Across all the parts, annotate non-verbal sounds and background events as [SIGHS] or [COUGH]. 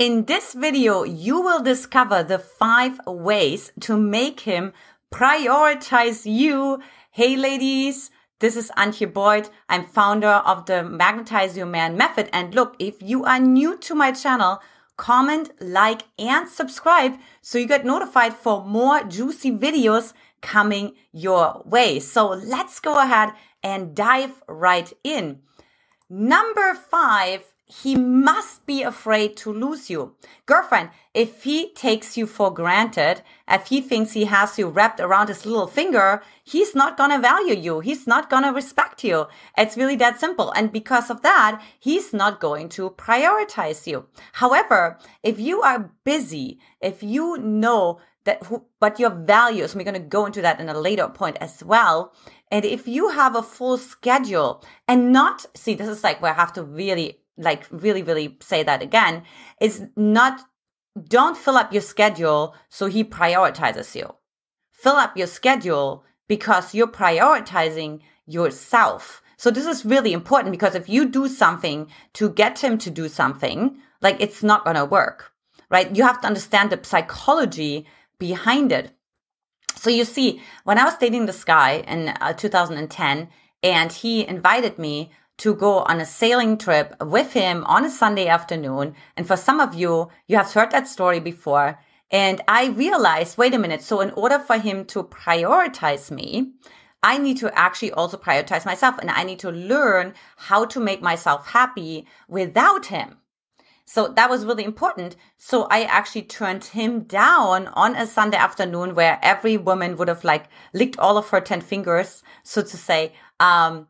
In this video, you will discover the five ways to make him prioritize you. Hey ladies, this is Antia Boyd. I'm founder of the Magnetize Your Man method. And look, if you are new to my channel, comment, like, and subscribe so you get notified for more juicy videos coming your way. So let's go ahead and dive right in. Number five he must be afraid to lose you. Girlfriend, if he takes you for granted, if he thinks he has you wrapped around his little finger, he's not gonna value you. He's not gonna respect you. It's really that simple. And because of that, he's not going to prioritize you. However, if you are busy, if you know that who, what your values, we're to go into that in a later point as well. And if you have a full schedule and not see, this is like where I have to really like really, really say that again, is not, don't fill up your schedule so he prioritizes you. Fill up your schedule because you're prioritizing yourself. So this is really important because if you do something to get him to do something, like it's not going to work, right? You have to understand the psychology behind it. So you see, when I was dating this guy in uh, 2010 and he invited me to go on a sailing trip with him on a Sunday afternoon. And for some of you, you have heard that story before. And I realized, wait a minute. So in order for him to prioritize me, I need to actually also prioritize myself and I need to learn how to make myself happy without him. So that was really important. So I actually turned him down on a Sunday afternoon where every woman would have like licked all of her 10 fingers, so to say. Um,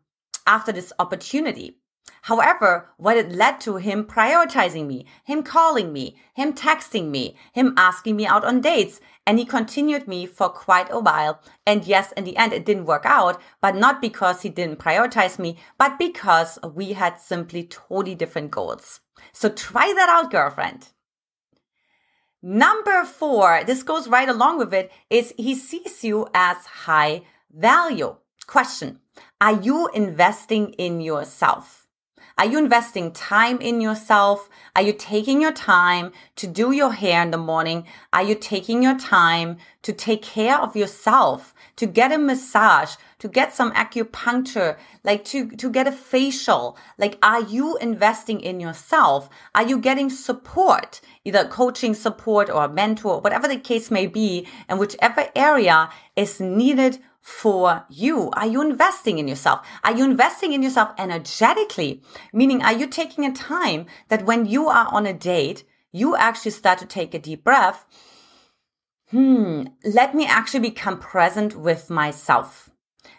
after this opportunity. However, what it led to him prioritizing me, him calling me, him texting me, him asking me out on dates. And he continued me for quite a while. And yes, in the end, it didn't work out, but not because he didn't prioritize me, but because we had simply totally different goals. So try that out, girlfriend. Number four, this goes right along with it, is he sees you as high value. Question Are you investing in yourself? Are you investing time in yourself? Are you taking your time to do your hair in the morning? Are you taking your time to take care of yourself, to get a massage, to get some acupuncture, like to, to get a facial? Like, are you investing in yourself? Are you getting support, either coaching support or a mentor, whatever the case may be, and whichever area is needed for you? Are you investing in yourself? Are you investing in yourself energetically? Meaning, are you taking a time that when you are on a date, you actually start to take a deep breath? Hmm, let me actually become present with myself.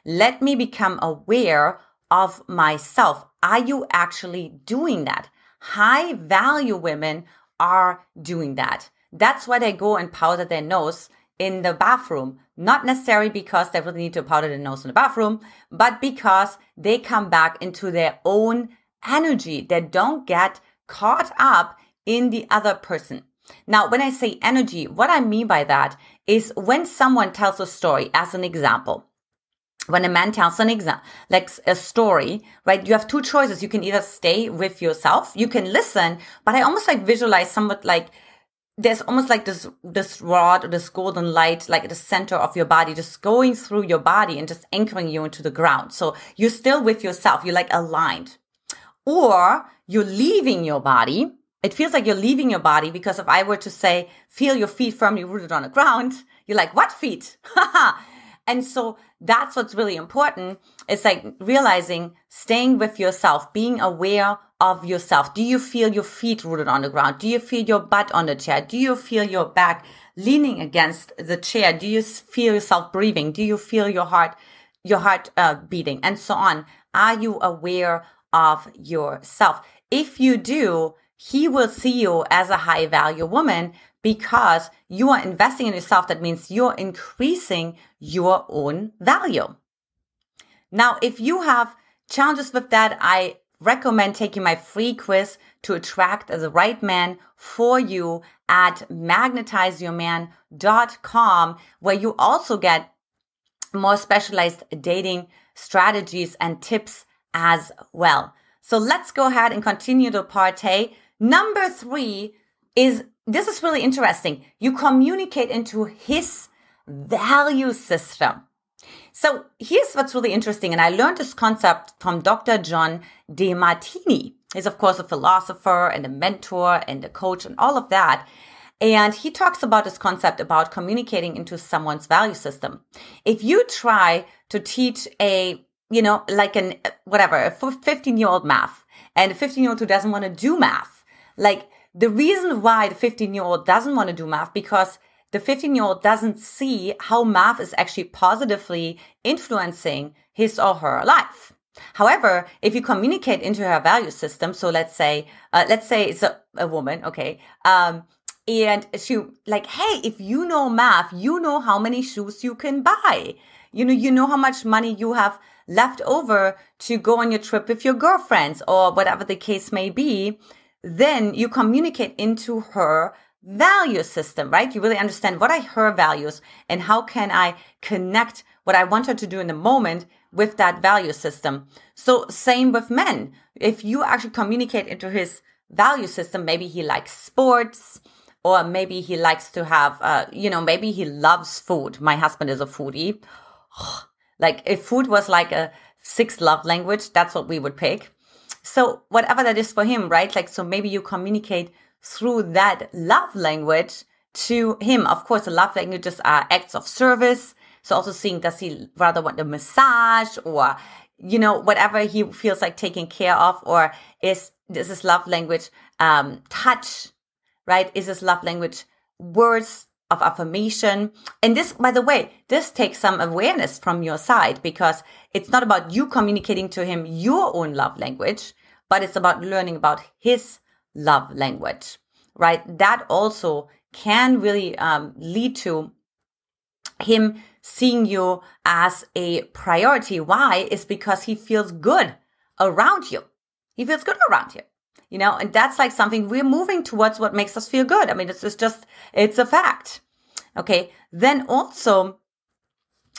Let me become aware of myself. Are you actually doing that? High value women are doing that. That's why they go and powder their nose in the bathroom, not necessarily because they really need to powder their nose in the bathroom, but because they come back into their own energy. They don't get caught up in the other person. Now, when I say energy, what I mean by that is when someone tells a story, as an example, when a man tells an example, like a story, right? You have two choices. You can either stay with yourself, you can listen, but I almost like visualize somewhat like there's almost like this this rod or this golden light like at the center of your body just going through your body and just anchoring you into the ground. So you're still with yourself. You're like aligned. Or you're leaving your body. It feels like you're leaving your body because if i were to say feel your feet firmly rooted on the ground you're like what feet [LAUGHS] and so that's what's really important it's like realizing staying with yourself being aware of yourself? Do you feel your feet rooted on the ground? Do you feel your butt on the chair? Do you feel your back leaning against the chair? Do you feel yourself breathing? Do you feel your heart, your heart uh, beating and so on? Are you aware of yourself? If you do, he will see you as a high value woman because you are investing in yourself. That means you're increasing your own value. Now, if you have challenges with that, I recommend taking my free quiz to attract the right man for you at magnetizeyourman.com, where you also get more specialized dating strategies and tips as well. So let's go ahead and continue to partay. Number three, is this is really interesting. You communicate into his value system. So here's what's really interesting. And I learned this concept from Dr. John Demartini. He's, of course, a philosopher and a mentor and a coach and all of that. And he talks about this concept about communicating into someone's value system. If you try to teach a, you know, like an, whatever, a 15 year old math and a 15 year old who doesn't want to do math, like the reason why the 15 year old doesn't want to do math because the 15 year old doesn't see how math is actually positively influencing his or her life. However, if you communicate into her value system, so let's say, uh, let's say it's a, a woman, okay, um, and she like, hey, if you know math, you know how many shoes you can buy. You know, you know how much money you have left over to go on your trip with your girlfriends or whatever the case may be. Then you communicate into her value system, right? You really understand what are her values and how can I connect what I want her to do in the moment with that value system. So same with men. If you actually communicate into his value system, maybe he likes sports or maybe he likes to have, uh, you know, maybe he loves food. My husband is a foodie. [SIGHS] like if food was like a sixth love language, that's what we would pick. So whatever that is for him, right? Like, so maybe you communicate through that love language to him. Of course, the love languages are acts of service. So also seeing, does he rather want a massage or, you know, whatever he feels like taking care of, or is this his love language, um, touch, right? Is this love language words of affirmation? And this, by the way, this takes some awareness from your side because it's not about you communicating to him your own love language, but it's about learning about his love language, right? That also can really um, lead to him seeing you as a priority. Why? Is because he feels good around you. He feels good around you. You know, and that's like something we're moving towards what makes us feel good. I mean, it's, it's just, it's a fact. Okay. Then also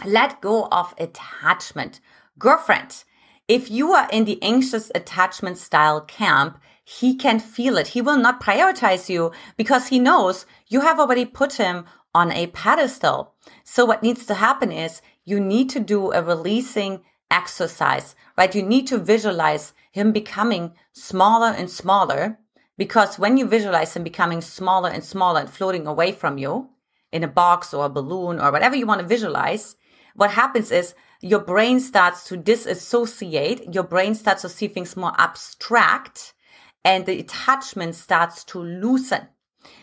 let go of attachment. Girlfriend, if you are in the anxious attachment style camp, he can feel it. He will not prioritize you because he knows you have already put him on a pedestal. So what needs to happen is you need to do a releasing exercise, right? You need to visualize him becoming smaller and smaller because when you visualize him becoming smaller and smaller and floating away from you in a box or a balloon or whatever you want to visualize, what happens is your brain starts to disassociate. Your brain starts to see things more abstract and the attachment starts to loosen.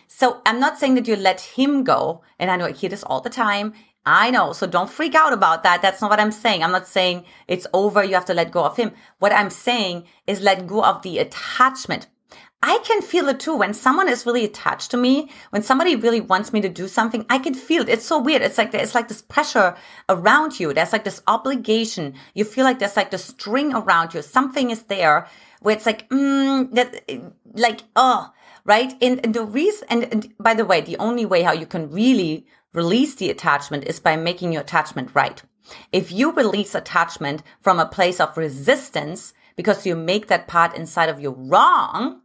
So I'm not saying that you let him go. And I know I hear this all the time. I know. So don't freak out about that. That's not what I'm saying. I'm not saying it's over. You have to let go of him. What I'm saying is let go of the attachment. I can feel it too. When someone is really attached to me, when somebody really wants me to do something, I can feel it. It's so weird. It's like, it's like this pressure around you. There's like this obligation. You feel like there's like the string around you. Something is there where it's like, mm, that, like, oh, right? And, and the reason, and, and by the way, the only way how you can really release the attachment is by making your attachment right. If you release attachment from a place of resistance because you make that part inside of you wrong,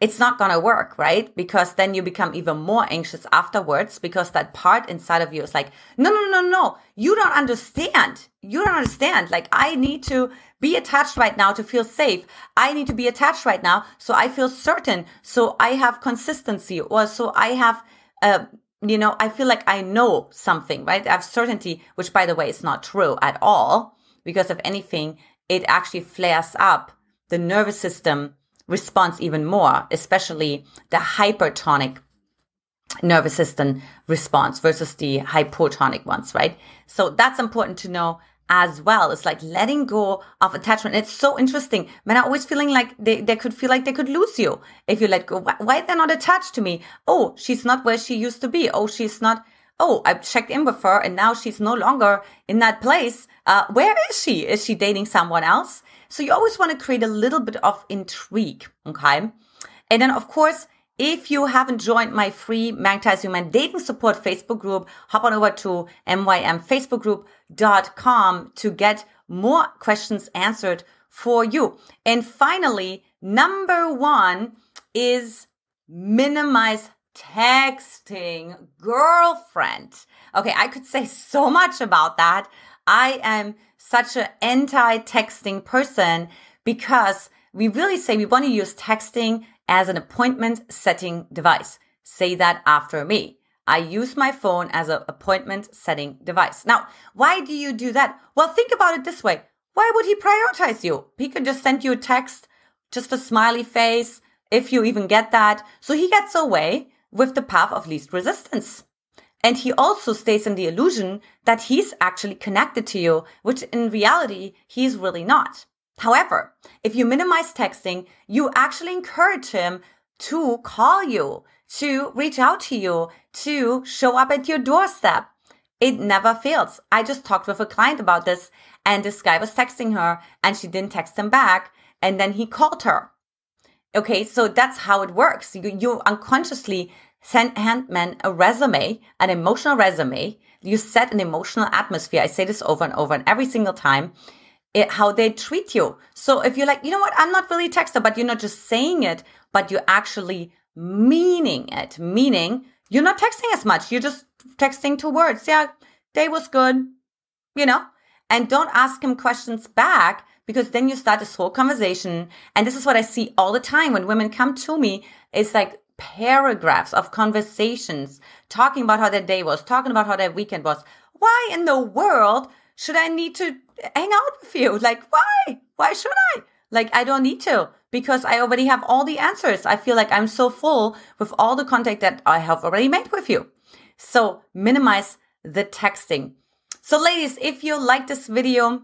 it's not going to work, right? Because then you become even more anxious afterwards because that part inside of you is like, no, no, no, no, you don't understand. You don't understand. Like, I need to be attached right now to feel safe. I need to be attached right now so I feel certain. So I have consistency or so I have, uh, you know, I feel like I know something, right? I have certainty, which by the way is not true at all because if anything, it actually flares up the nervous system response even more, especially the hypertonic nervous system response versus the hypotonic ones, right? So that's important to know as well. It's like letting go of attachment. It's so interesting. Men are always feeling like they, they could feel like they could lose you if you let go. Why, why they're not attached to me? Oh, she's not where she used to be. Oh, she's not. Oh, I checked in with her and now she's no longer in that place. Uh, where is she? Is she dating someone else? So you always want to create a little bit of intrigue. Okay. And then of course, if you haven't joined my free Magnetize Your Man Dating Support Facebook group, hop on over to mymfacebookgroup.com to get more questions answered for you. And finally, number one is minimize texting girlfriend. Okay, I could say [LAUGHS] so much about that. I am such an anti texting person because we really say we want to use texting as an appointment setting device. Say that after me. I use my phone as an appointment setting device. Now, why do you do that? Well, think about it this way. Why would he prioritize you? He could just send you a text, just a smiley face, if you even get that. So he gets away with the path of least resistance. And he also stays in the illusion that he's actually connected to you, which in reality, he's really not. However, if you minimize texting, you actually encourage him to call you, to reach out to you, to show up at your doorstep. It never fails. I just talked with a client about this and this guy was texting her and she didn't text him back. And then he called her. Okay. So that's how it works. You, you unconsciously send Handman a resume, an emotional resume. You set an emotional atmosphere. I say this over and over and every single time. It, how they treat you. So if you're like, you know what, I'm not really texter, but you're not just saying it, but you're actually meaning it, meaning you're not texting as much. You're just texting two words. Yeah, day was good, you know? And don't ask him questions back because then you start this whole conversation. And this is what I see all the time when women come to me. It's like paragraphs of conversations talking about how their day was, talking about how their weekend was. Why in the world should I need to hang out with you? [LAUGHS] Like, why? Why should I? Like, I don't need to because I already have all the answers. I feel like I'm so full with all the contact that I have already made with you. So minimize the texting. So ladies, if you like this video,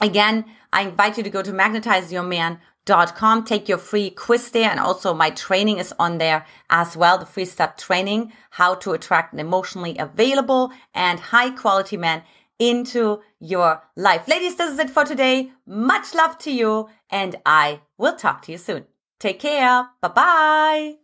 again, I invite you to go to magnetizeyourman.com. Take your free quiz there. And also my training is on there as well. The free step training, how to attract an emotionally available and high quality man into your life. Ladies, this is it for today. Much love to you and I will talk to you soon. Take care. Bye bye.